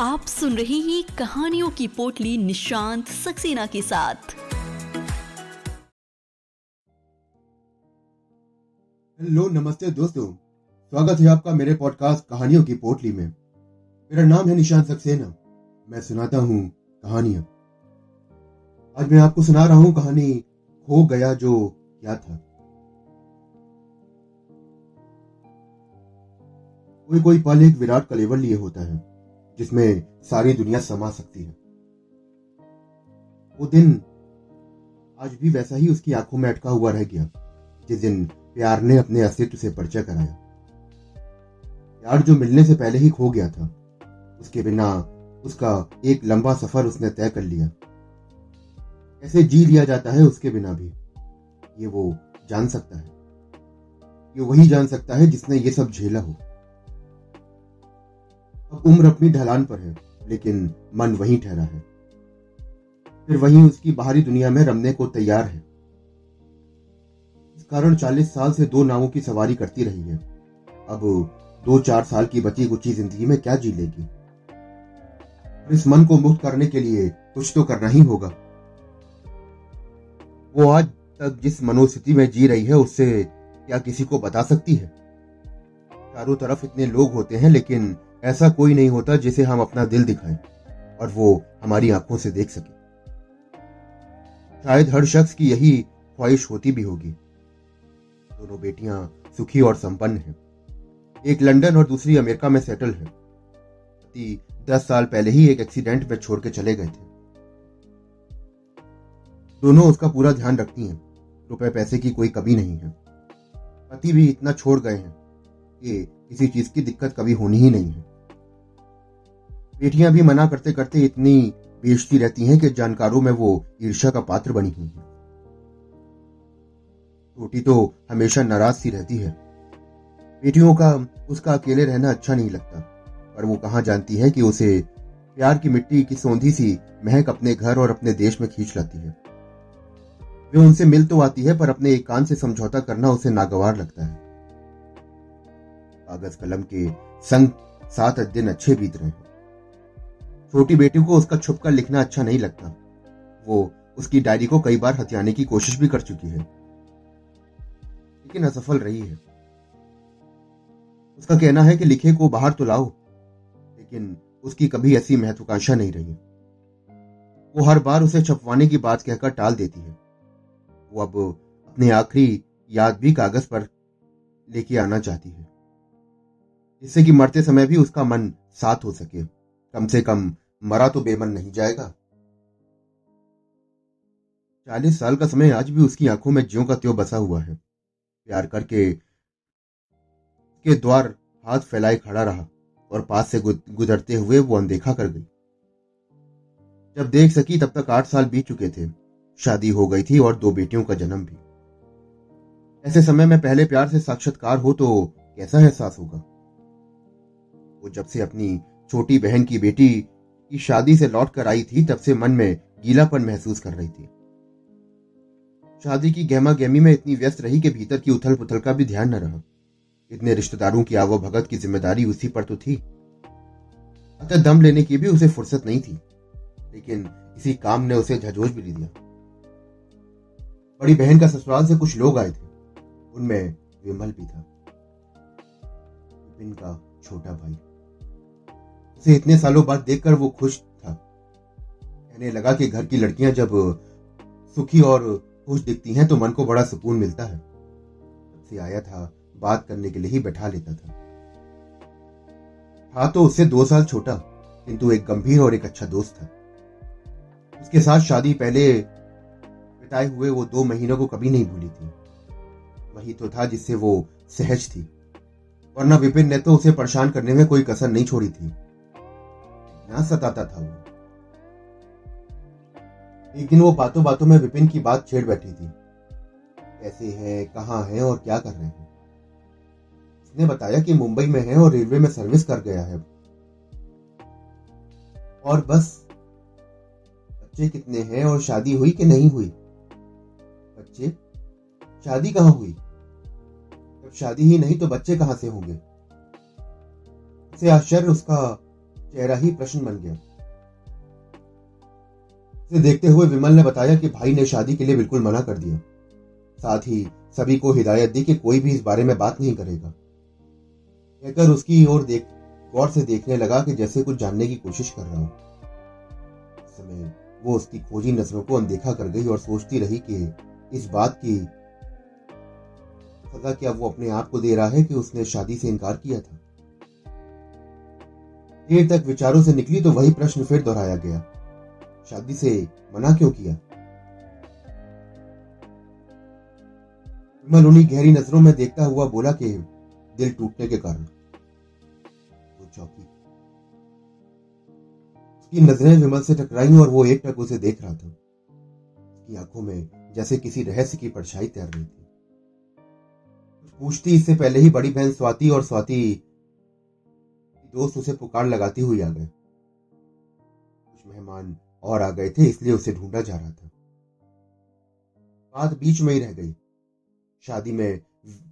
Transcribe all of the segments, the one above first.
आप सुन रहे हैं कहानियों की पोटली निशांत सक्सेना के साथ। हेलो, नमस्ते दोस्तों। स्वागत है आपका मेरे पॉडकास्ट कहानियों की पोटली में। मेरा नाम है निशांत सक्सेना। मैं सुनाता हूँ कहानियाँ। आज मैं आपको सुना रहा हूँ कहानी खो गया जो क्या था। कोई कोई पल एक विराट कलेवर लिए होता है। जिसमें सारी दुनिया समा सकती है। वो दिन आज भी वैसा ही उसकी आँखों में अटका हुआ रह गया, जिस दिन प्यार ने अपने अस्तित्व से परिचय कराया। प्यार जो मिलने से पहले ही खो गया था, उसके बिना उसका एक लंबा सफ़र उसने तय कर लिया। कैसे जी लिया जाता है उसके बिना भी, ये वो जान सकता है। ये वही जान सकता है जिसने ये सब झेला हो। अब उम्र अपनी ढलान पर है, लेकिन मन वहीं ठहरा है। फिर वहीं उसकी बाहरी दुनिया में रमने को तैयार है। इस कारण चालीस साल से दो नावों की सवारी करती रही है। अब दो चार साल की बची गुची ज़िंदगी में क्या जी लेगी? इस मन को मुक्त करने के लिए कुछ तो करना ही होगा। वो आज तक जिस मनोस्थिति में जी रही है, उससे क्या किसी को बता सकती है? चारों तरफ़ इतने लोग होते हैं, लेकिन ऐसा कोई नहीं होता जिसे हम अपना दिल दिखाएँ और वो हमारी आँखों से देख सके। शायद हर शख्स की यही ख्वाहिश होती भी होगी। दोनों बेटियाँ सुखी और संपन्न हैं। एक लंदन और दूसरी अमेरिका में सेटल है। पति दस साल पहले ही एक एक्सीडेंट में छोड़ के चले गए थे। दोनों उसका पूरा ध्यान रखती हैं। रुपए पैसे की कोई कमी नहीं है। पति भी इतना छोड़ गए हैं कि किसी चीज़ की दिक्कत कभी होनी ही नहीं है। बेटियाँ भी मना करते करते इतनी बेचती रहती हैं कि जानकारों में वो ईर्ष्या का पात्र बनी हुई है। छोटी तो हमेशा नाराज़ सी रहती है। बेटियों का, उसका अकेले रहना अच्छा नहीं लगता। पर वो कहा जानती है कि उसे प्यार की मिट्टी की सौंधी सी महक अपने घर और अपने देश में खींच लाती है। वे उनसे मिल तो आती है, पर अपने एकांत से समझौता करना उसे नागवार लगता है। कागज़ कलम के संग सात दिन अच्छे बीत रहे हैं। छोटी बेटी को उसका छुपकर लिखना अच्छा नहीं लगता। वो उसकी डायरी को कई बार हथियाने की कोशिश भी कर चुकी है। लेकिन असफल रही है। उसका कहना है कि लिखे को बाहर तो लाओ, लेकिन उसकी कभी ऐसी महत्वाकांक्षा नहीं रही। वो हर बार उसे छपवाने की बात कहकर टाल देती है। वो अब अपने आखिरी याद भी कागज़ पर लेके आना चाहती है। जिससे कि मरते समय भी उसका मन साथ हो सके। कम से कम मरा तो बेमन नहीं जाएगा। चालीस साल का समय आज भी उसकी आँखों में ज्यो का त्यों बसा हुआ है। प्यार करके, के द्वार हाथ फैलाए खड़ा रहा और पास से गुजरते हुए वो अनदेखा कर गई। जब देख सकी तब तक आठ साल बीत चुके थे। शादी हो गई थी और दो बेटियों का जन्म भी। ऐसे समय में पहले प्यार से साक्षात्कार हो तो कैसा एहसास होगा? वो जब से अपनी छोटी बहन की बेटी की शादी से लौट कर आई थी, तब से मन में गीलापन महसूस कर रही थी। शादी की गहमा गहमी में इतनी व्यस्त रही कि भीतर की उथल पुथल का भी ध्यान न रहा। इतने रिश्तेदारों की आवो भगत की ज़िम्मेदारी उसी पर तो थी। अतः दम लेने की भी उसे फुर्सत नहीं थी, लेकिन इसी काम ने उसे झजोज भी दिया बड़ी बहन का ससुराल से कुछ लोग आए थे। उनमें विमल भी था। विपिन का छोटा भाई। उसे इतने सालों बाद देखकर वो खुश था। कहने लगा कि घर की लड़कियाँ जब सुखी और खुश दिखती हैं तो मन को बड़ा सुकून मिलता है। से आया था, बात करने के लिए ही बैठा लेता था। था तो उससे दो साल छोटा, किंतु एक गंभीर और एक अच्छा दोस्त था। उसके साथ शादी पहले बिताए हुए वो दो महीनों को कभी नहीं भूली थी। वही तो था जिससे वो सहज थी। वरना विपिन ने तो उसे परेशान करने में कोई कसर नहीं छोड़ी थी। ना सताता था वो। एक दिन वो बातों बातों में विपिन की बात छेड़ बैठी थी। कैसे है, कहाँ है और क्या कर रहे हैं? उसने बताया कि मुंबई में है और रेलवे में सर्विस कर गया है। और बस, बच्चे कितने हैं और शादी हुई कि नहीं हुई? बच्चे? शादी कहाँ हुई? जब शादी ही नहीं तो बच्चे कहाँ से होंगे? उसे आश्चर्य उसका चेहरा ही प्रश्न बन गया। इसे देखते हुए विमल ने बताया कि भाई ने शादी के लिए बिल्कुल मना कर दिया। साथ ही सभी को हिदायत दी कि कोई भी इस बारे में बात नहीं करेगा। कहकर उसकी ओर देख, गौर से देखने लगा कि जैसे कुछ जानने की कोशिश कर रहा हूँ। समय वो उसकी खोजी नज़रों को अनदेखा कर गई और सोचती रही कि इस बात की सजा क्या वो अपने आप को दे रहा है कि उसने शादी से इनकार किया था? देर तक विचारों से निकली तो वही प्रश्न फिर दोहराया गया। शादी से मना क्यों किया? विमल उन्हीं गहरी नज़रों में देखता हुआ बोला कि दिल टूटने के कारण। वो चौकी। उसकी नज़रें विमल से टकराई और वो एक टक उसे देख रहा था। उसकी आँखों में जैसे किसी रहस्य की परछाई तैर रही थी। पूछती इससे पहले ही बड़ी बहन स्वाति और स्वाति दोस्त उसे पुकार लगाती हुई आ गए। कुछ मेहमान और आ गए थे इसलिए उसे ढूंढा जा रहा था। बात बीच में ही रह गई। शादी में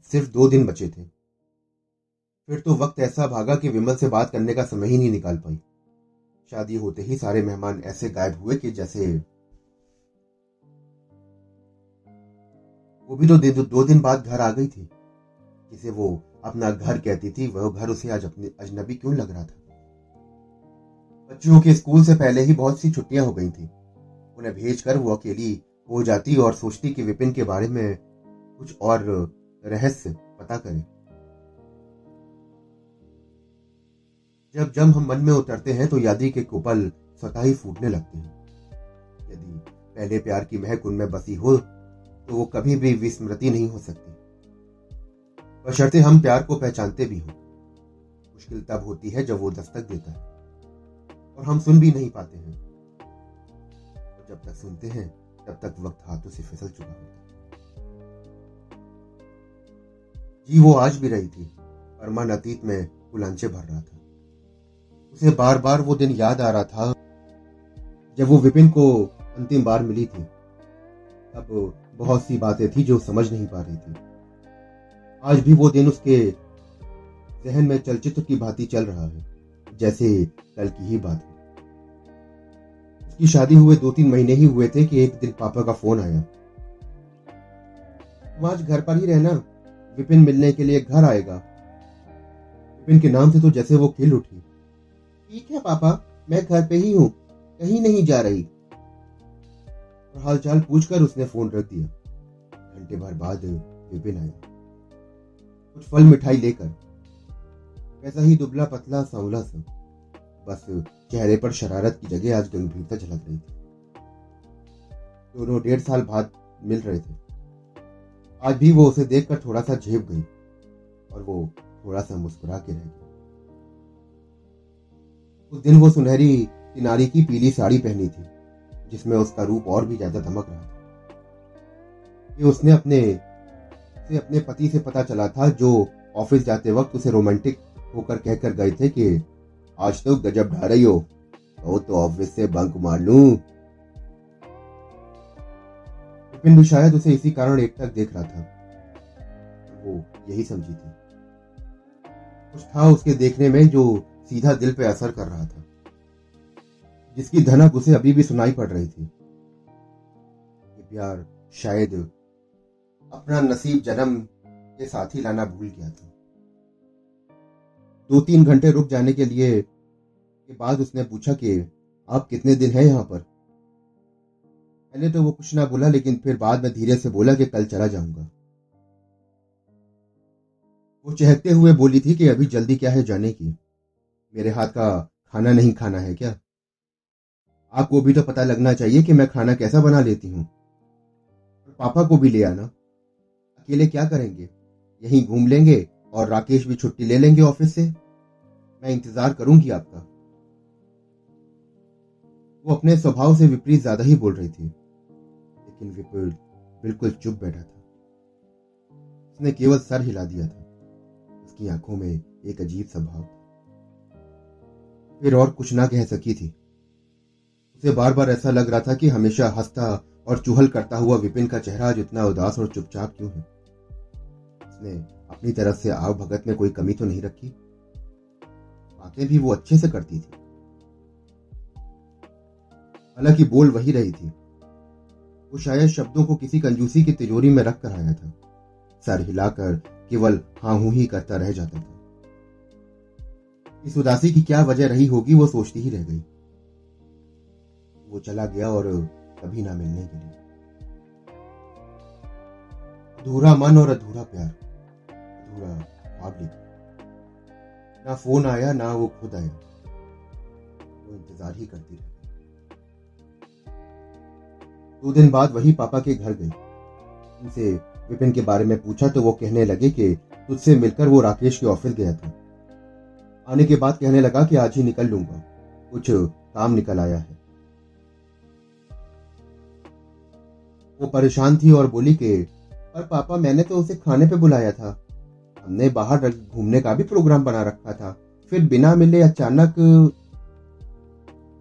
सिर्फ़ दो दिन बचे थे। फिर तो वक्त ऐसा भागा कि विमल से बात करने का समय ही नहीं निकाल पाई। शादी होते ही सारे मेहमान ऐसे गायब हुए कि जैसे वो भी तो दो, दिन बाद घर आ गई थी। जिसे वो अपना घर कहती थी वह घर उसे आज अपने अजनबी क्यों लग रहा था? बच्चियों के स्कूल से पहले ही बहुत सी छुट्टियाँ हो गई थी। उन्हें भेजकर वो अकेली हो जाती और सोचती कि विपिन के बारे में कुछ और रहस्य पता करें। जब जब हम मन में उतरते हैं तो यादी के कुपल स्वतः ही फूटने लगते हैं। यदि पहले प्यार की महक उनमें बसी हो तो वो कभी भी विस्मृति नहीं हो सकती। बशर्ते हम प्यार को पहचानते भी हो। मुश्किल तब होती है जब वो दस्तक देता है, और हम सुन भी नहीं पाते हैं। और जब तक सुनते हैं, तब तक वक्त हाथों से फिसल चुका होता है। जी, वो आज भी रही थी। और मन अतीत में गुलांचे भर रहा था। उसे बार बार वो दिन याद आ रहा था, जब वो विपिन को अंतिम बार मिली थी। अब बहुत सी बातें थी जो समझ नहीं पा रही थी। आज भी वो दिन उसके जहन में चलचित्र की भांति चल रहा है, जैसे कल की ही बात उसकी शादी हुए दो तीन महीने ही हुए थे कि एक दिन पापा का फ़ोन आया। आज घर पर ही रहना, विपिन मिलने के लिए घर आएगा। विपिन के नाम से तो जैसे वो खिल उठी। ठीक है पापा, मैं घर पे ही हूँ, कहीं नहीं जा रही। हालचाल पूछकर उसने फ़ोन रख दिया। घंटे भर बाद विपिन आया। कुछ फल मिठाई लेकर। वैसा ही दुबला पतला सांवला सा। बस चेहरे पर शरारत की जगह आज गंभीरता झलक रही थी। दोनों डेढ़ साल बाद मिल रहे थे। आज भी वो उसे देखकर थोड़ा सा झेप गई और वो थोड़ा सा मुस्कुरा के रह गई उस दिन वो सुनहरी किनारी की पीली साड़ी पहनी थी, जिसमें उसका रूप और भी ज़्यादा धमक रहा था। ये उसने अपने से अपने पति से पता चला था जो ऑफ़िस जाते वक्त उसे रोमांटिक होकर कहकर गए थे कि आज तो गजब ढा रही हो। तो, तो ऑफ़िस से बंक मार लू। विपिन भी शायद उसे इसी कारण एक तक देख रहा था। वो यही समझी थी। कुछ था उसके देखने में जो सीधा दिल पे असर कर रहा था। जिसकी धनक उसे अभी भी सुनाई पड़ रही थी। प्यार शायद अपना नसीब जन्म के साथ ही लाना भूल गया था। दो तीन घंटे रुक जाने के लिए के बाद उसने पूछा कि, आप कितने दिन हैं यहाँ पर? पहले तो वो कुछ ना बोला, लेकिन फिर बाद में धीरे से बोला कि, कल चला जाऊँगा। वो चहकते हुए बोली थी कि, अभी जल्दी क्या है जाने की? मेरे हाथ का खाना नहीं खाना है क्या? आपको भी तो पता लगना चाहिए कि मैं खाना कैसा बना लेती हूँ। पापा को भी ले आना। अकेले क्या करेंगे? यहीं घूम लेंगे और राकेश भी छुट्टी ले लेंगे ऑफ़िस से। मैं इंतज़ार करूँगी आपका। वो अपने स्वभाव से विपरीत ज़्यादा ही बोल रही थी, लेकिन विपुल बिल्कुल चुप बैठा था। उसने केवल सर हिला दिया था। उसकी आँखों में एक अजीब सा भाव था। फिर और कुछ ना कह सकी थी। उसे बार बार ऐसा लग रहा था कि हमेशा हंसता और चूहल करता हुआ विपिन का चेहरा आज इतना उदास और चुपचाप क्यों है? उसने अपनी तरफ़ से आव भगत में कोई कमी तो नहीं रखी? बातें भी वो अच्छे से करती थी। हालाँकि बोल वही रही थी। वो शायद शब्दों को किसी कंजूसी की तिजोरी में रख कर आया था। सर हिलाकर केवल हाँ हूँ ही करता रह जाता था। इस उदासी की क्या वजह रही होगी वो सोचती ही रह गई। वो चला गया और कभी ना मिलने के लिए। अधूरा मन और अधूरा प्यार। अधूरा ख्वाब ना फ़ोन आया ना वो खुद आया वो इंतज़ार ही करती रही दो दिन बाद वही पापा के घर गई उनसे विपिन के बारे में पूछा तो वो कहने लगे कि तुझसे मिलकर वो राकेश के ऑफ़िस गया था आने के बाद कहने लगा कि आज ही निकल लूँगा कुछ काम निकल आया है वो परेशान थी और बोली कि पर पापा मैंने तो उसे खाने पे बुलाया था हमने बाहर घूमने का भी प्रोग्राम बना रखा था। फिर बिना मिले अचानक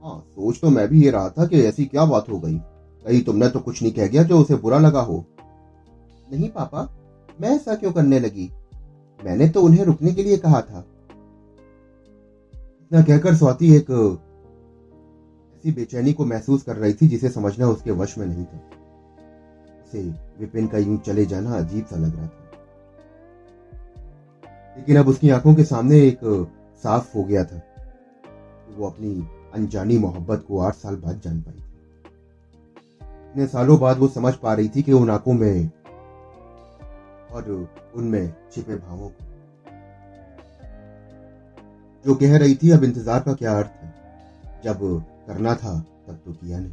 हाँ सोच तो मैं भी ये रहा था कि ऐसी क्या बात हो गई। कहीं तुमने तो कुछ नहीं कह गया जो उसे बुरा लगा हो। नहीं पापा, मैं ऐसा क्यों करने लगी? मैंने तो उन्हें रुकने के लिए कहा था। इतना कहकर स्वाति एक ऐसी बेचैनी को महसूस कर रही थी जिसे समझना उसके वश में नहीं था। उसे विपिन का यूँ चले जाना अजीब सा लग रहा था। लेकिन अब उसकी आँखों के सामने एक साफ़ हो गया था। वो अपनी अनजानी मोहब्बत को आठ साल बाद जान पाई इतने सालों बाद वो समझ पा रही थी कि उन आँखों में और उनमें छिपे भावों को। जो कह रही थी, अब इंतज़ार का क्या अर्थ है? जब करना था, तब तो किया नहीं।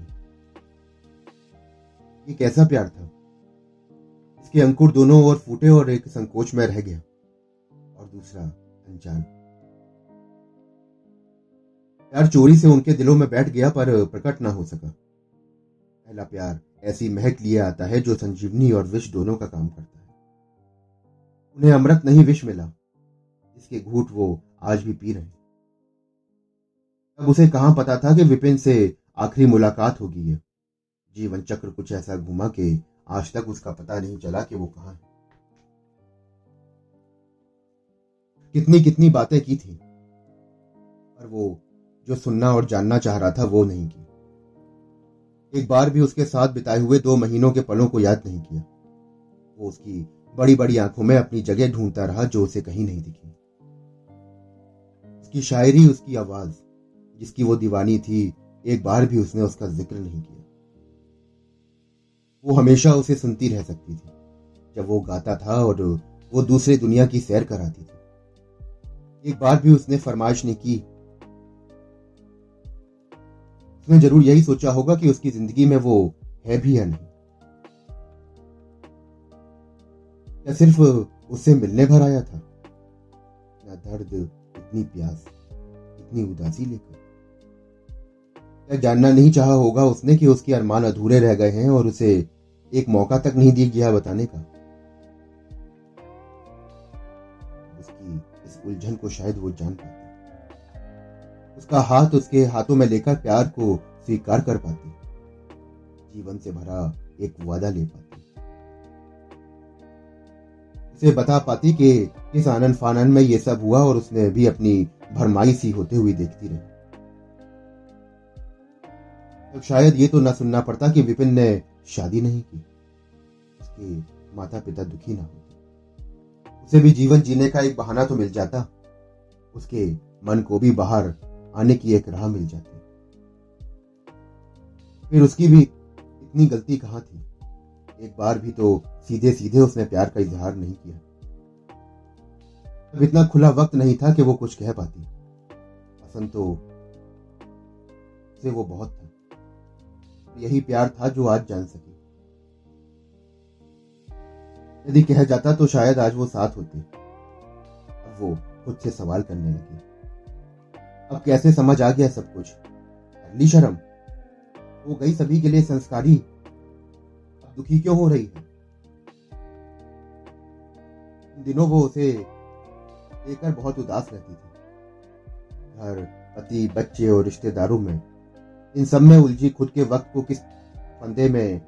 ये कैसा प्यार था? इसके अंकुर दोनों ओर फूटे और एक संकोच में रह गया। दूसरा अनजान। प्यार चोरी से उनके दिलों में बैठ गया, पर प्रकट ना हो सका। पहला प्यार ऐसी महक लिए आता है, जो संजीवनी और विष दोनों का काम करता है। उन्हें अमृत नहीं विष मिला। इसके घूट वो आज भी पी रहे तब उसे कहाँ पता था कि विपिन से आखिरी मुलाकात होगी है जीवन चक्र कुछ ऐसा घुमा कि आज तक उसका पता नहीं चला कि वो कहाँ है। कितनी कितनी बातें की थी, पर वो जो सुनना और जानना चाह रहा था वो नहीं की एक बार भी उसके साथ बिताए हुए दो महीनों के पलों को याद नहीं किया। वो उसकी बड़ी बड़ी आँखों में अपनी जगह ढूंढता रहा जो उसे कहीं नहीं दिखी। उसकी शायरी, उसकी आवाज़, जिसकी वो दीवानी थी, एक बार भी उसने उसका ज़िक्र नहीं किया। वो हमेशा उसे सुनती रह सकती थी, जब वो गाता था और वो दूसरी दुनिया की सैर कराती थी। एक बार भी उसने फरमाइश नहीं की। उसने ज़रूर यही सोचा होगा कि उसकी ज़िंदगी में वो है भी या नहीं। या सिर्फ़ उससे मिलने भर आया था या दर्द इतनी प्यास, इतनी उदासी लेकर। क्या जानना नहीं चाहा होगा उसने कि उसके अरमान अधूरे रह गए हैं और उसे एक मौका तक नहीं दिया गया बताने का। उलझन को शायद वो जान पाती उसका हाथ उसके हाथों में लेकर प्यार को स्वीकार कर पाती जीवन से भरा एक वादा ले पाती उसे बता पाती कि किस आनंद फानन में ये सब हुआ और उसने भी अपनी भरमाई सी होते हुए देखती रही। तो शायद ये तो ना सुनना पड़ता कि विपिन ने शादी नहीं की। उसके माता पिता दुखी ना होते। उसे भी जीवन जीने का एक बहाना तो मिल जाता। उसके मन को भी बाहर आने की एक राह मिल जाती। फिर उसकी भी इतनी गलती कहाँ थी? एक बार भी तो सीधे सीधे उसने प्यार का इजहार नहीं किया। अब इतना खुला वक्त नहीं था कि वो कुछ कह पाती। पसंद तो से वो बहुत था। यही प्यार था जो आज जान सकी। यदि कह जाता तो शायद आज वो साथ होते। अब वो खुद से सवाल करने लगी। अब कैसे समझ आ गया सब कुछ? अगली शर्म। वो गई सभी के लिए संस्कारी। अब दुखी क्यों हो रही है? दिनों वो उसे लेकर बहुत उदास रहती थी। घर, पति, बच्चे और रिश्तेदारों में, इन सब में उलझी खुद के वक्त को किस फंदे में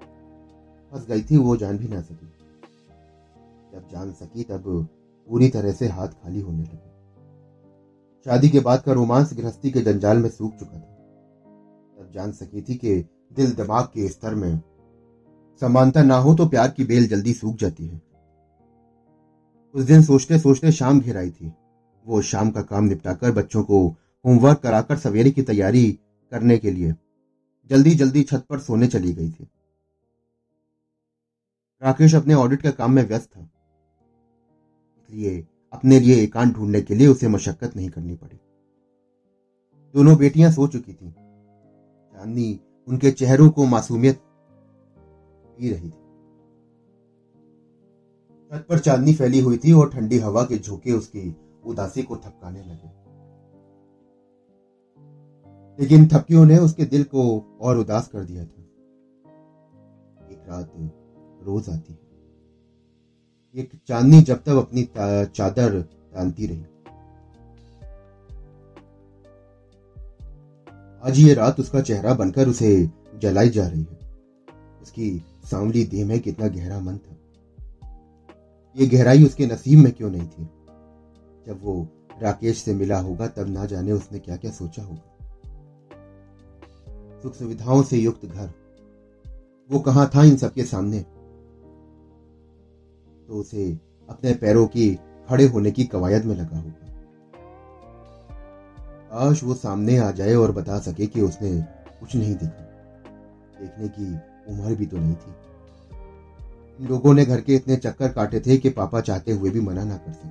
फंस गई थी वो जान भी ना सकी। जब जान सकी, तब पूरी तरह से हाथ खाली होने लगे। शादी के बाद का रोमांस गृहस्थी के जंजाल में सूख चुका था। तब जान सकी थी कि दिल दिमाग के स्तर में समानता ना हो तो प्यार की बेल जल्दी सूख जाती है। उस दिन सोचते सोचते शाम घेर आई थी। वो शाम का काम निपटाकर बच्चों को होमवर्क कराकर सवेरे की तैयारी करने के लिए जल्दी जल्दी छत पर सोने चली गई थी। राकेश अपने ऑडिट के काम में व्यस्त था। इसलिए अपने लिए एकांत ढूँढने के लिए उसे मशक्कत नहीं करनी पड़ी। दोनों बेटियाँ सो चुकी थी। चांदनी उनके चेहरों को मासूमियत पी रही थी। छत पर चांदनी फैली हुई थी और ठंडी हवा के झोंके उसकी उदासी को थपकाने लगे। लेकिन थपकियों ने उसके दिल को और उदास कर दिया था। एक रात रोज आती है। ये चांदनी जब तक अपनी चादर तानती रही। आज ये रात उसका चेहरा बनकर उसे जलाई जा रही है। उसकी सांवली देह में कितना गहरा मन था। ये गहराई उसके नसीब में क्यों नहीं थी? जब वो राकेश से मिला होगा, तब ना जाने उसने क्या क्या सोचा होगा। सुख सुविधाओं से युक्त घर। वो कहा था इन सबके सामने? तो उसे अपने पैरों की खड़े होने की कवायद में लगा होगा। काश वो सामने आ जाए और बता सके कि उसने कुछ नहीं देखा। देखने की उम्र भी तो नहीं थी। इन लोगों ने घर के इतने चक्कर काटे थे कि पापा चाहते हुए भी मना ना कर सके।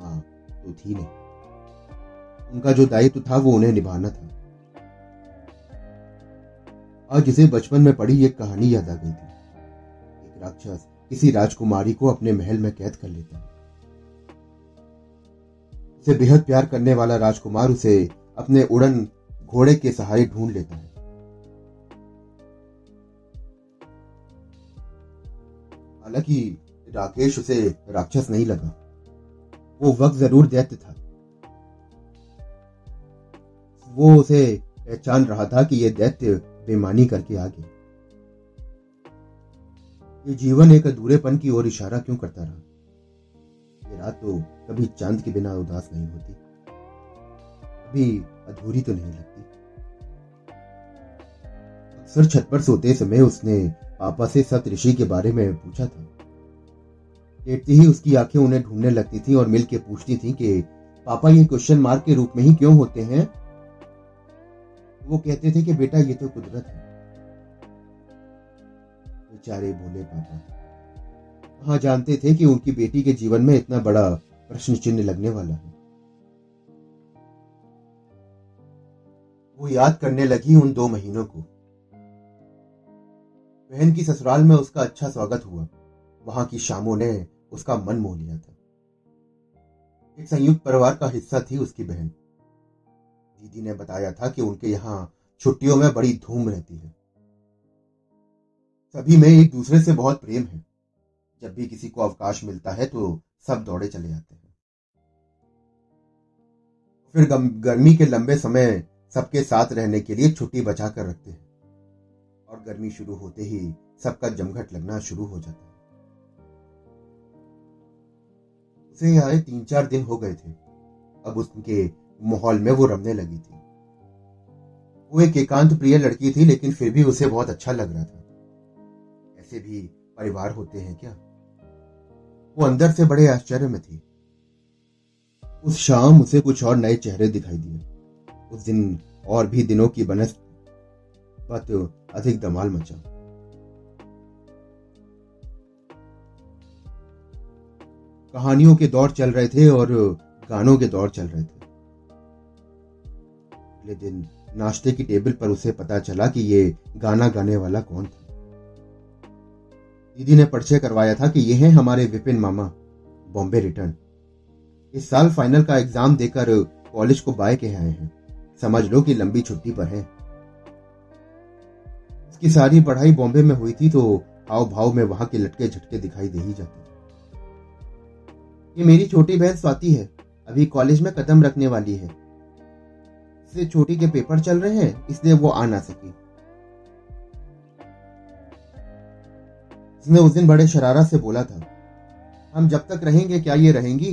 माँ तो थी नहीं। उनका जो दायित्व था वो उन्हें निभाना था। आज इसे बचपन में पढ़ी एक कहानी याद आ गई थी। एक राक्षस किसी राजकुमारी को अपने महल में कैद कर लेता है। उसे बेहद प्यार करने वाला राजकुमार उसे अपने उड़न घोड़े के सहारे ढूंढ लेता है। हालाँकि राकेश उसे राक्षस नहीं लगा। वो वक्त ज़रूर दैत्य था। वो उसे पहचान रहा था कि यह दैत्य बेमानी करके आ गया। ये जीवन एक अधूरेपन की ओर इशारा क्यों करता रहा? ये रात तो कभी चाँद के बिना उदास नहीं होती। कभी अधूरी तो नहीं लगती। अक्सर छत पर सोते समय उसने पापा से सत ऋषि के बारे में पूछा था। लेटते ही उसकी आँखें उन्हें ढूँढने लगती थी और मिल के पूछती थी कि, पापा, ये क्वेश्चन मार्क के रूप में ही क्यों होते हैं? वो कहते थे कि, बेटा, ये तो कुदरत है। बेचारे भोले पापा कहा जानते थे कि उनकी बेटी के जीवन में इतना बड़ा प्रश्न चिन्ह लगने वाला है। वो याद करने लगी उन दो महीनों को। बहन की ससुराल में उसका अच्छा स्वागत हुआ। वहाँ की शामों ने उसका मन मोह लिया था। एक संयुक्त परिवार का हिस्सा थी उसकी बहन। दीदी ने बताया था कि उनके यहाँ छुट्टियों में बड़ी धूम रहती है। सभी में एक दूसरे से बहुत प्रेम है। जब भी किसी को अवकाश मिलता है तो सब दौड़े चले जाते हैं। फिर गर्मी के लंबे समय सबके साथ रहने के लिए छुट्टी बचा कर रखते हैं। और गर्मी शुरू होते ही सबका जमघट लगना शुरू हो जाता है। उसे आए तीन चार दिन हो गए थे। अब उसके माहौल में वो रमने लगी थी। वो एक एकांत प्रिय लड़की थी, लेकिन फिर भी उसे बहुत अच्छा लग रहा था। ऐसे भी परिवार होते हैं क्या? वो अंदर से बड़े आश्चर्य में थी। उस शाम उसे कुछ और नए चेहरे दिखाई दिए। उस दिन और भी दिनों की बनस्पत अधिक दमाल मचा। कहानियों के दौर चल रहे थे और गानों के दौर चल रहे थे। अगले दिन नाश्ते की टेबल पर उसे पता चला कि ये गाना गाने वाला कौन था। दीदी ने परिचय करवाया था कि ये हैं हमारे विपिन मामा, बॉम्बे रिटर्न। इस साल फाइनल का एग्ज़ाम देकर कॉलेज को बाय के आए हैं। समझ लो कि लंबी छुट्टी पर है। इसकी सारी पढ़ाई बॉम्बे में हुई थी तो हाव भाव में वहाँ के लटके झटके दिखाई दे ही जाते ये मेरी छोटी बहन स्वाति है। अभी कॉलेज में कदम रखने वाली है। इससे छोटी के पेपर चल रहे हैं, इसलिए वो आ ना सकी। उसने उस दिन बड़े शरारत से बोला था, हम जब तक रहेंगे, क्या ये रहेंगी?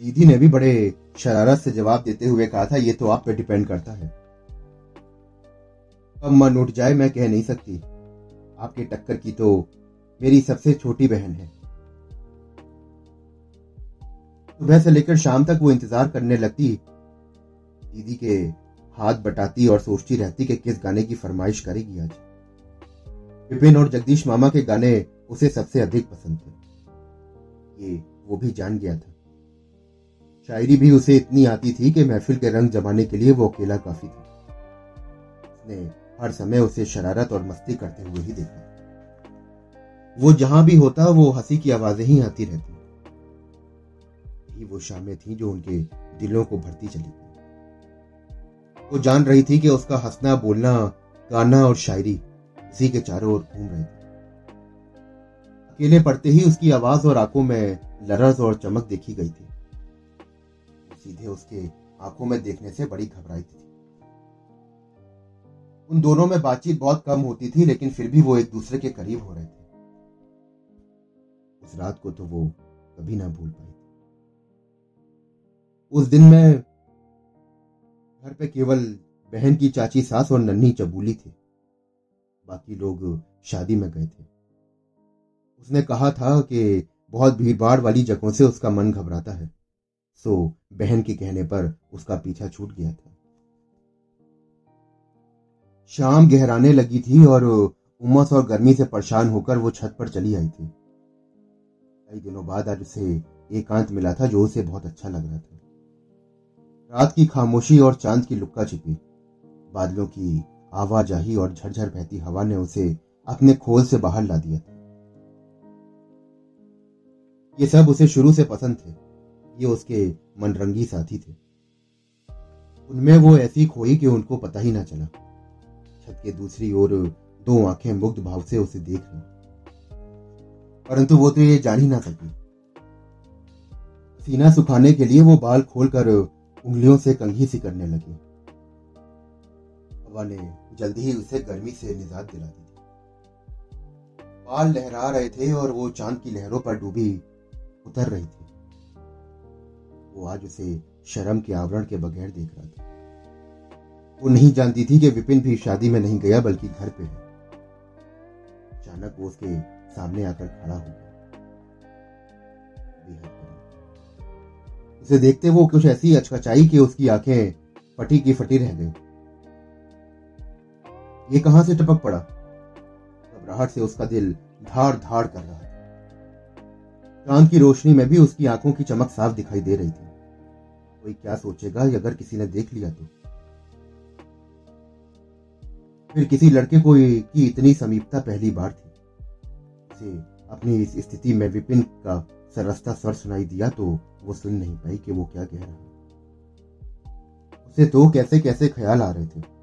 दीदी ने भी बड़े शरारत से जवाब देते हुए कहा था, ये तो आप पे डिपेंड करता है। कब मन उठ जाए, मैं कह नहीं सकती। आपके टक्कर की तो मेरी सबसे छोटी बहन है। सुबह से लेकर शाम तक वो इंतज़ार करने लगती। दीदी के हाथ बटाती और सोचती रहती कि किस गाने की फरमाइश करेगी आज। विपिन और जगदीश मामा के गाने उसे सबसे अधिक पसंद थे। ये वो भी जान गया था। शायरी भी उसे इतनी आती थी कि महफिल के रंग जमाने के लिए वो अकेला काफ़ी था। उसने हर समय उसे शरारत और मस्ती करते हुए ही देखा। वो जहाँ भी होता, वो हँसी की आवाज़ें ही आती रहती। यही वो शामें थी जो उनके दिलों को भरती चली गई। वो जान रही थी कि उसका हंसना, बोलना, गाना और शायरी इसी के चारों ओर घूम रहे थे। अकेले पड़ते ही उसकी आवाज़ और आँखों में लरज और चमक देखी गई थी। सीधे उसके आँखों में देखने से बड़ी घबराई थी। उन दोनों में बातचीत बहुत कम होती थी, लेकिन फिर भी वो एक दूसरे के करीब हो रहे थे। उस रात को तो वो कभी ना भूल पाई उस दिन में घर पे केवल बहन की चाची सास और नन्ही चबूली थी। बाकी लोग शादी में गए थे। उसने कहा था कि बहुत भीड़भाड़ वाली जगहों से उसका मन घबराता है। सो बहन के कहने पर उसका पीछा छूट गया था। शाम गहराने लगी थी और उमस और गर्मी से परेशान होकर वो छत पर चली आई थी। कई दिनों बाद आज उसे एकांत मिला था जो उसे बहुत अच्छा लग रहा था। रात की खामोशी और चाँद की लुक्का छिपी। बादलों की आवाजाही और झरझर बहती हवा ने उसे अपने खोल से बाहर ला दिया था। ये सब उसे शुरू से पसंद थे। ये उसके मनरंगी साथी थे। उनमें वो ऐसी खोई कि उनको पता ही ना चला। छत के दूसरी ओर दो आँखें मुग्ध भाव से उसे देख रही। परंतु वो तो ये जान ही ना सकी। सीना सुखाने के लिए वो बाल खोलकर उंगलियों से कंघी सी करने लगी। हवा ने जल्दी ही उसे गर्मी से निजात दिला दी थी। बाल लहरा रहे थे और वो चाँद की लहरों पर डूबी उतर रही थी। वो आज उसे शर्म के आवरण के बगैर देख रहा था। वो नहीं जानती थी कि विपिन भी शादी में नहीं गया, बल्कि घर पे है। अचानक वो उसके सामने आकर खड़ा हो गया। उसे देखते वो कुछ ऐसी अचकचाई कि उसकी आँखें फटी की फटी रह गई। ये कहाँ से टपक पड़ा? घबराहट से उसका दिल धाड़ धार कर रहा था। चाँद की रोशनी में भी उसकी आँखों की चमक साफ़ दिखाई दे रही थी। कोई क्या सोचेगा अगर किसी ने देख लिया तो? फिर किसी लड़के को की इतनी समीपता पहली बार थी। उसे अपनी इस स्थिति में विपिन का सरसता स्वर सुनाई दिया तो वो सुन नहीं पाई कि वो क्या कह रहा उसे तो कैसे कैसे ख्याल आ रहे थे।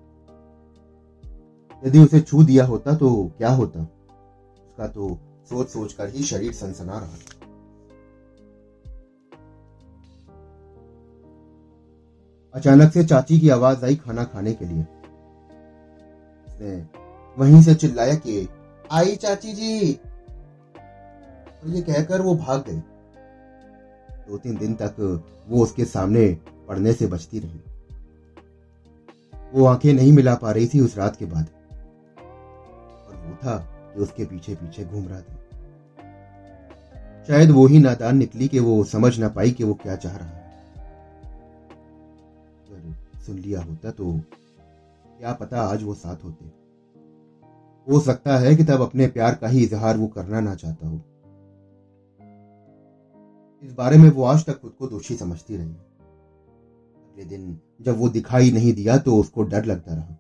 यदि उसे छू दिया होता तो क्या होता? उसका तो सोच सोच कर ही शरीर सनसना रहा। था अचानक से चाची की आवाज़ आई खाना खाने के लिए। उसने वहीं से चिल्लाया कि, आई चाची जी! और ये कहकर वो भाग गई। दो तीन दिन तक वो उसके सामने पड़ने से बचती रही। वो आँखें नहीं मिला पा रही थी उस रात के बाद। था जो उसके पीछे पीछे घूम रहा था। शायद वो ही नादान निकली कि वो समझ ना पाई कि वो क्या चाह रहा है। सुन लिया होता तो क्या पता आज वो साथ होते। हो सकता है कि तब अपने प्यार का ही इजहार वो करना ना चाहता हो। इस बारे में वो आज तक खुद को दोषी समझती रही। अगले दिन जब वो दिखाई नहीं दिया तो उसको डर लगता रहा।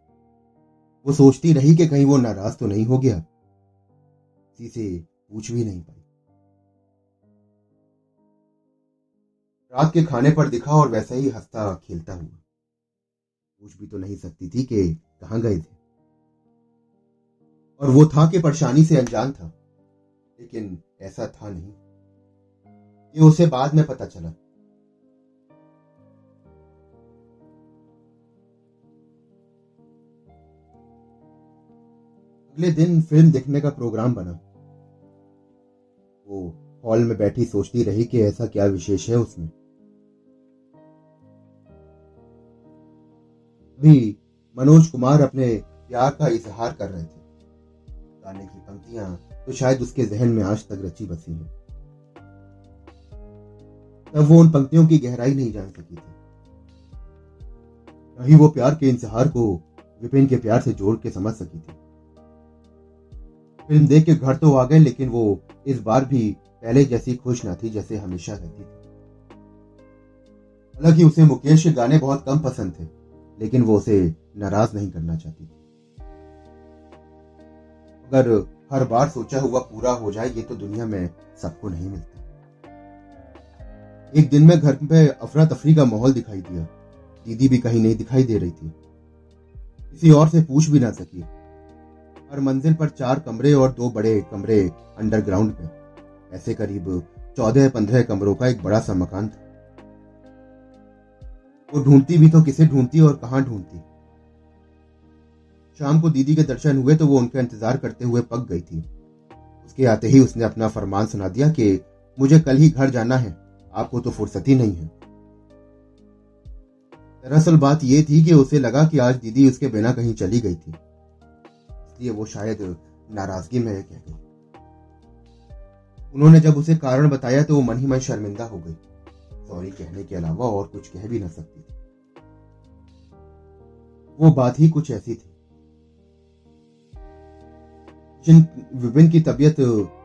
वो सोचती रही कि कहीं वो नाराज़ तो नहीं हो गया। किसी से पूछ भी नहीं पाई। रात के खाने पर दिखा और वैसा ही हंसता खेलता हुआ। पूछ भी तो नहीं सकती थी कि कहाँ गए थे। और वो था कि परेशानी से अनजान था, लेकिन ऐसा था नहीं। ये उसे बाद में पता चला। अगले दिन फ़िल्म देखने का प्रोग्राम बना। वो हॉल में बैठी सोचती रही कि ऐसा क्या विशेष है उसमें। अभी मनोज कुमार अपने प्यार का इजहार कर रहे थे। गाने की पंक्तियाँ तो शायद उसके जहन में आज तक रची बसी हैं। तब वो उन पंक्तियों की गहराई नहीं जान सकी थी। नहीं वो प्यार के इंतज़ार को विपिन के प्यार से जोड़ के समझ सकी थी। फ़िल्म देख के घर तो आ गए, लेकिन वो इस बार भी पहले जैसी खुश न थी, जैसे हमेशा रहती थी। हालाँकि उसे मुकेश के गाने बहुत कम पसंद थे, लेकिन वो उसे नाराज़ नहीं करना चाहती थी। अगर हर बार सोचा हुआ पूरा हो जाए, ये तो दुनिया में सबको नहीं मिलता। एक दिन में घर पे अफरा तफरी का माहौल दिखाई दिया। दीदी भी कहीं नहीं दिखाई दे रही थी। किसी और से पूछ भी ना सकी। हर मंजिल पर चार कमरे और दो बड़े कमरे अंडरग्राउंड पे। ऐसे करीब चौदह पंद्रह कमरों का एक बड़ा सा मकान था। वो ढूंढती भी तो किसे ढूंढती और कहाँ ढूंढती। शाम को दीदी के दर्शन हुए तो वो उनका इंतज़ार करते हुए पक गई थी। उसके आते ही उसने अपना फरमान सुना दिया कि मुझे कल ही घर जाना है, आपको तो फुर्सत ही नहीं है। दरअसल बात यह थी कि उसे लगा कि आज दीदी उसके बिना कहीं चली गई थी। इसलिए वो शायद नाराज़गी में कह गई उन्होंने जब उसे कारण बताया तो वो मन ही मन शर्मिंदा हो गई। सॉरी कहने के अलावा और कुछ कह भी ना सकती थी। वो बात ही कुछ ऐसी थी। जिन विपिन की तबीयत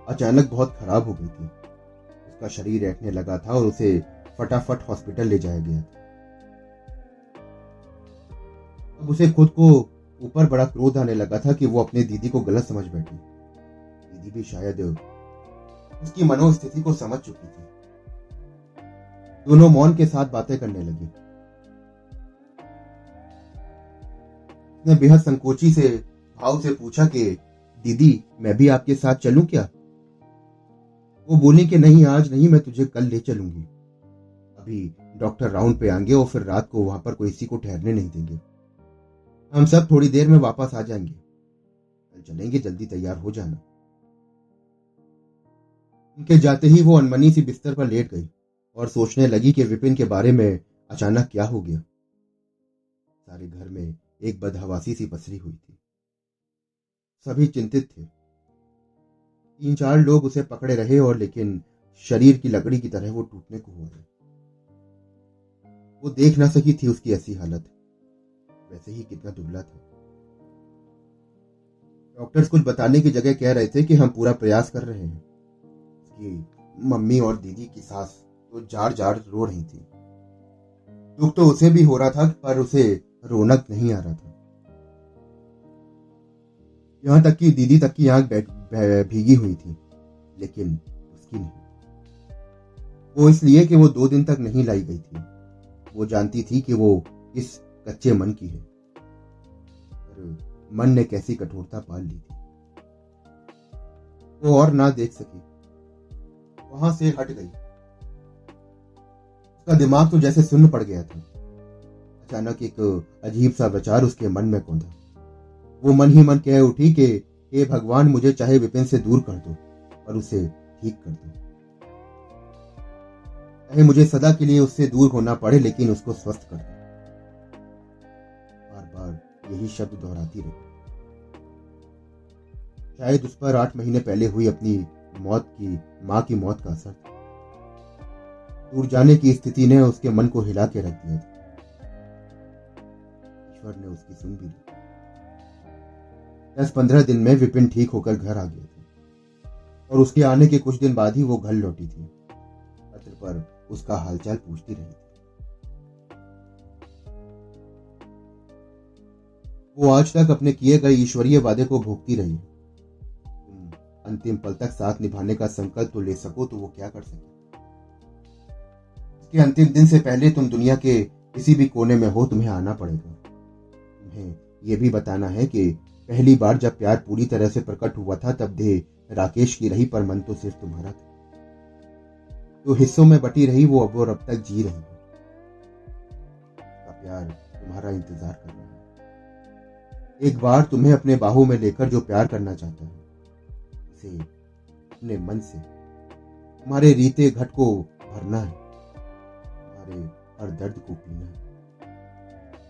अचानक बहुत खराब हो गई थी, उसका शरीर ऐठने लगा था और उसे फटाफट हॉस्पिटल ले जाया गया था। अब उसे खुद को ऊपर बड़ा क्रोध आने लगा था कि वो अपने दीदी को गलत समझ बैठी। दीदी भी शायद उसकी मनोस्थिति को समझ चुकी थी। दोनों मौन के साथ बातें करने लगी। उसने बेहद संकोची से भाव से पूछा कि, दीदी, मैं भी आपके साथ चलूँ क्या? वो बोली कि, नहीं, आज नहीं, मैं तुझे कल ले चलूँगी। अभी डॉक्टर राउंड पे आएँगे और फिर रात को वहाँ पर कोई किसी को ठहरने नहीं देंगे। हम सब थोड़ी देर में वापस आ जाएँगे। कल चलेंगे, जल्दी तैयार हो जाना। उनके जाते ही वो अनमनी सी बिस्तर पर लेट गई और सोचने लगी कि विपिन के बारे में अचानक क्या हो गया। सारे घर में एक बदहवासी सी पसरी हुई थी। सभी चिंतित थे। तीन चार लोग उसे पकड़े रहे और लेकिन शरीर की लकड़ी की तरह वो टूटने को हो। हुआ वो देख ना सकी थी उसकी ऐसी हालत। वैसे ही कितना दुबला था। डॉक्टर्स कुछ बताने की जगह कह रहे थे कि हम पूरा प्रयास कर रहे हैं उसकी मम्मी और दीदी की सास तो जार जार रो रही थी। दुख तो उसे भी हो रहा था, पर उसे रौनक नहीं आ रहा था। यहाँ तक कि दीदी तक की आँख भीगी हुई थी, लेकिन उसकी नहीं। वो इसलिए कि वो दो दिन तक नहीं लाई गई थी। वो जानती थी कि वो इस कच्चे मन की है। पर मन ने कैसी कठोरता पाल ली थी। वो और ना देख सकी। वहाँ से हट गई। उसका दिमाग तो जैसे सुन्न पड़ गया था। अचानक एक अजीब सा विचार उसके मन में कौंधा। वो मन ही मन कह उठी कि, हे भगवान, मुझे चाहे विपिन से दूर कर दो और उसे ठीक कर दो। चाहे मुझे सदा के लिए उससे दूर होना पड़े, लेकिन उसको स्वस्थ कर दो। यही शब्द दोहराती रही। शायद उस पर आठ महीने पहले हुई अपनी मौत की, माँ की मौत का असर था। दूर जाने की स्थिति ने उसके मन को हिला के रख दिया था। ईश्वर ने उसकी सुन भी ली। दस पंद्रह दिन में विपिन ठीक होकर घर आ गए थे। और उसके आने के कुछ दिन बाद ही वो घर लौटी थी। पत्र पर उसका हालचाल पूछती रही थी। वो आज तक अपने किए गए ईश्वरीय वादे को भोगती रही। तुम अंतिम पल तक साथ निभाने का संकल्प तो ले सको तो वो क्या कर सके अंतिम दिन से पहले तुम दुनिया के किसी भी कोने में हो, तुम्हें आना पड़ेगा। तुम्हें यह भी बताना है कि पहली बार जब प्यार पूरी तरह से प्रकट हुआ था, तब दे राकेश की रही, पर मन तो सिर्फ़ तुम्हारा था। तो हिस्सों में बटी रही, वो अब और अब तक जी रही है। प्यार तुम्हारा इंतज़ार कर रहा है। एक बार तुम्हें अपने बाहों में लेकर जो प्यार करना चाहता है, उसे अपने मन से। तुम्हारे रीते घट को भरना है, तुम्हारे हर दर्द को पीना है।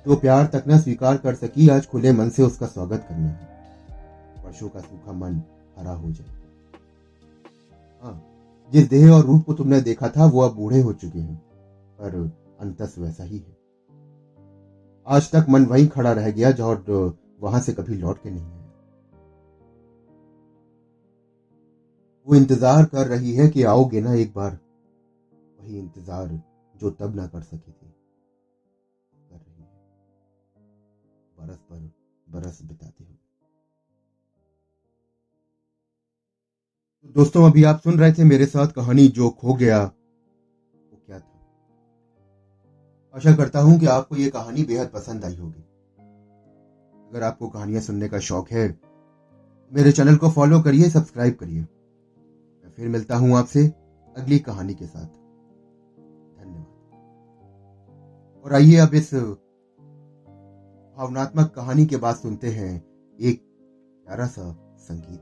जो प्यार तक न स्वीकार कर सकी, आज खुले मन से उसका स्वागत करना है। वर्षों का सूखा मन हरा हो जाए। हाँ जिस देह और रूप को तुमने देखा था, वो अब बूढ़े हो चुके हैं, पर अंतस वैसा ही है। आज तक मन वहीं खड़ा रह गया जो वहाँ से कभी लौट के नहीं आया। वो इंतज़ार कर रही है कि आओगे ना एक बार। वही इंतज़ार जो तब ना कर सकी थी। कर रही है। बरस पर बरस बिताते हुए तो दोस्तों, अभी आप सुन रहे थे मेरे साथ कहानी जो खो गया। वो क्या था? आशा करता हूँ कि आपको ये कहानी बेहद पसंद आई होगी। अगर आपको कहानियाँ सुनने का शौक है, मेरे चैनल को फॉलो करिए, सब्सक्राइब करिए। मैं फिर मिलता हूँ आपसे अगली कहानी के साथ। धन्यवाद। और आइए अब इस भावनात्मक कहानी के बाद सुनते हैं एक प्यारा सा संगीत।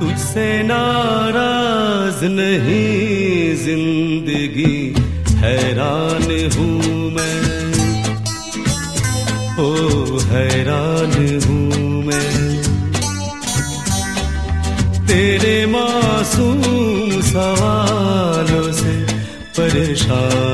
तुझसे नाराज़ नहीं ज़िंदगी। हैरान हूँ मैं। ओ हैरान हूँ मैं। तेरे मासूम सवालों से परेशान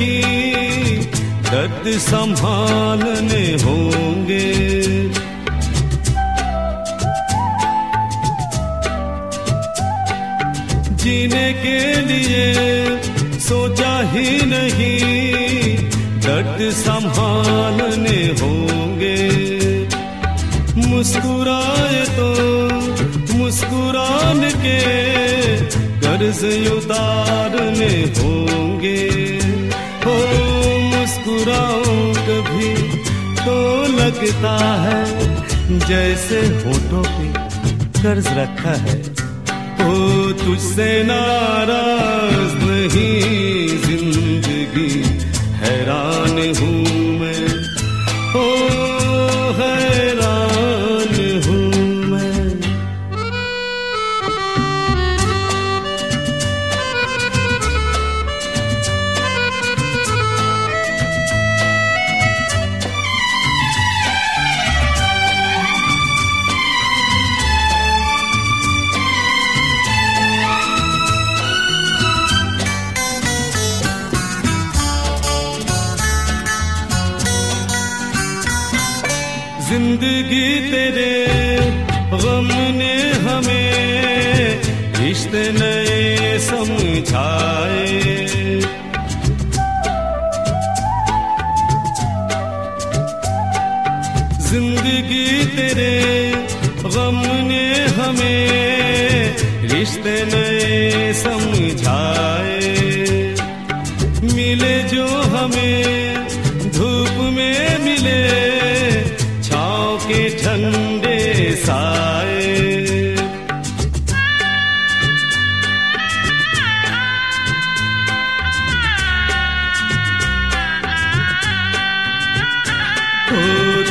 नहीं दर्द संभालने होंगे। जीने के लिए सोचा ही नहीं, दर्द संभालने होंगे। मुस्कुराए तो मुस्कुरान के, कर्ज उतारने होंगे। हो मुस्कुराओ कभी तो लगता है जैसे होठों पे कर्ज रखा है। ओ, तुझसे नाराज़ नहीं, ज़िंदगी हैरान हूँ मैं। हमें रिश्ते नए समझाए। मिले जो हमें, धूप में मिले, छाँव के ठंडे साए।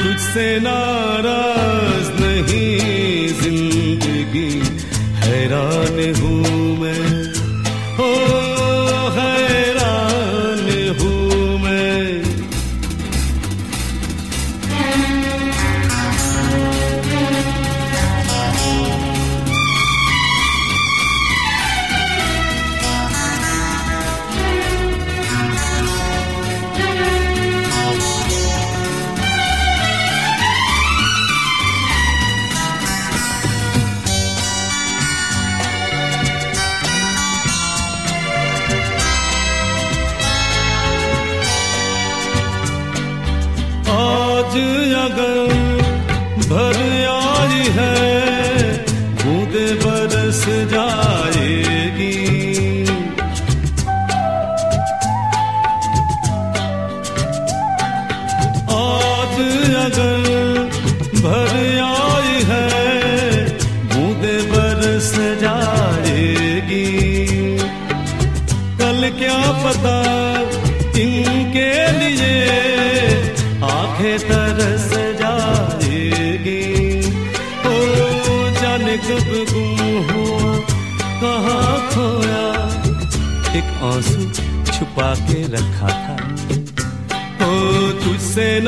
तुझसे नाराज़ हैरान हूँ। अगर भर आई है, बूंदे बरस जाएगी। कल क्या पता इनके लिए आँखें तरस जाएगी। ओ जाने कब गुम हुआ कहाँ खोया? एक आँसू छुपा के रखा था। तुझसे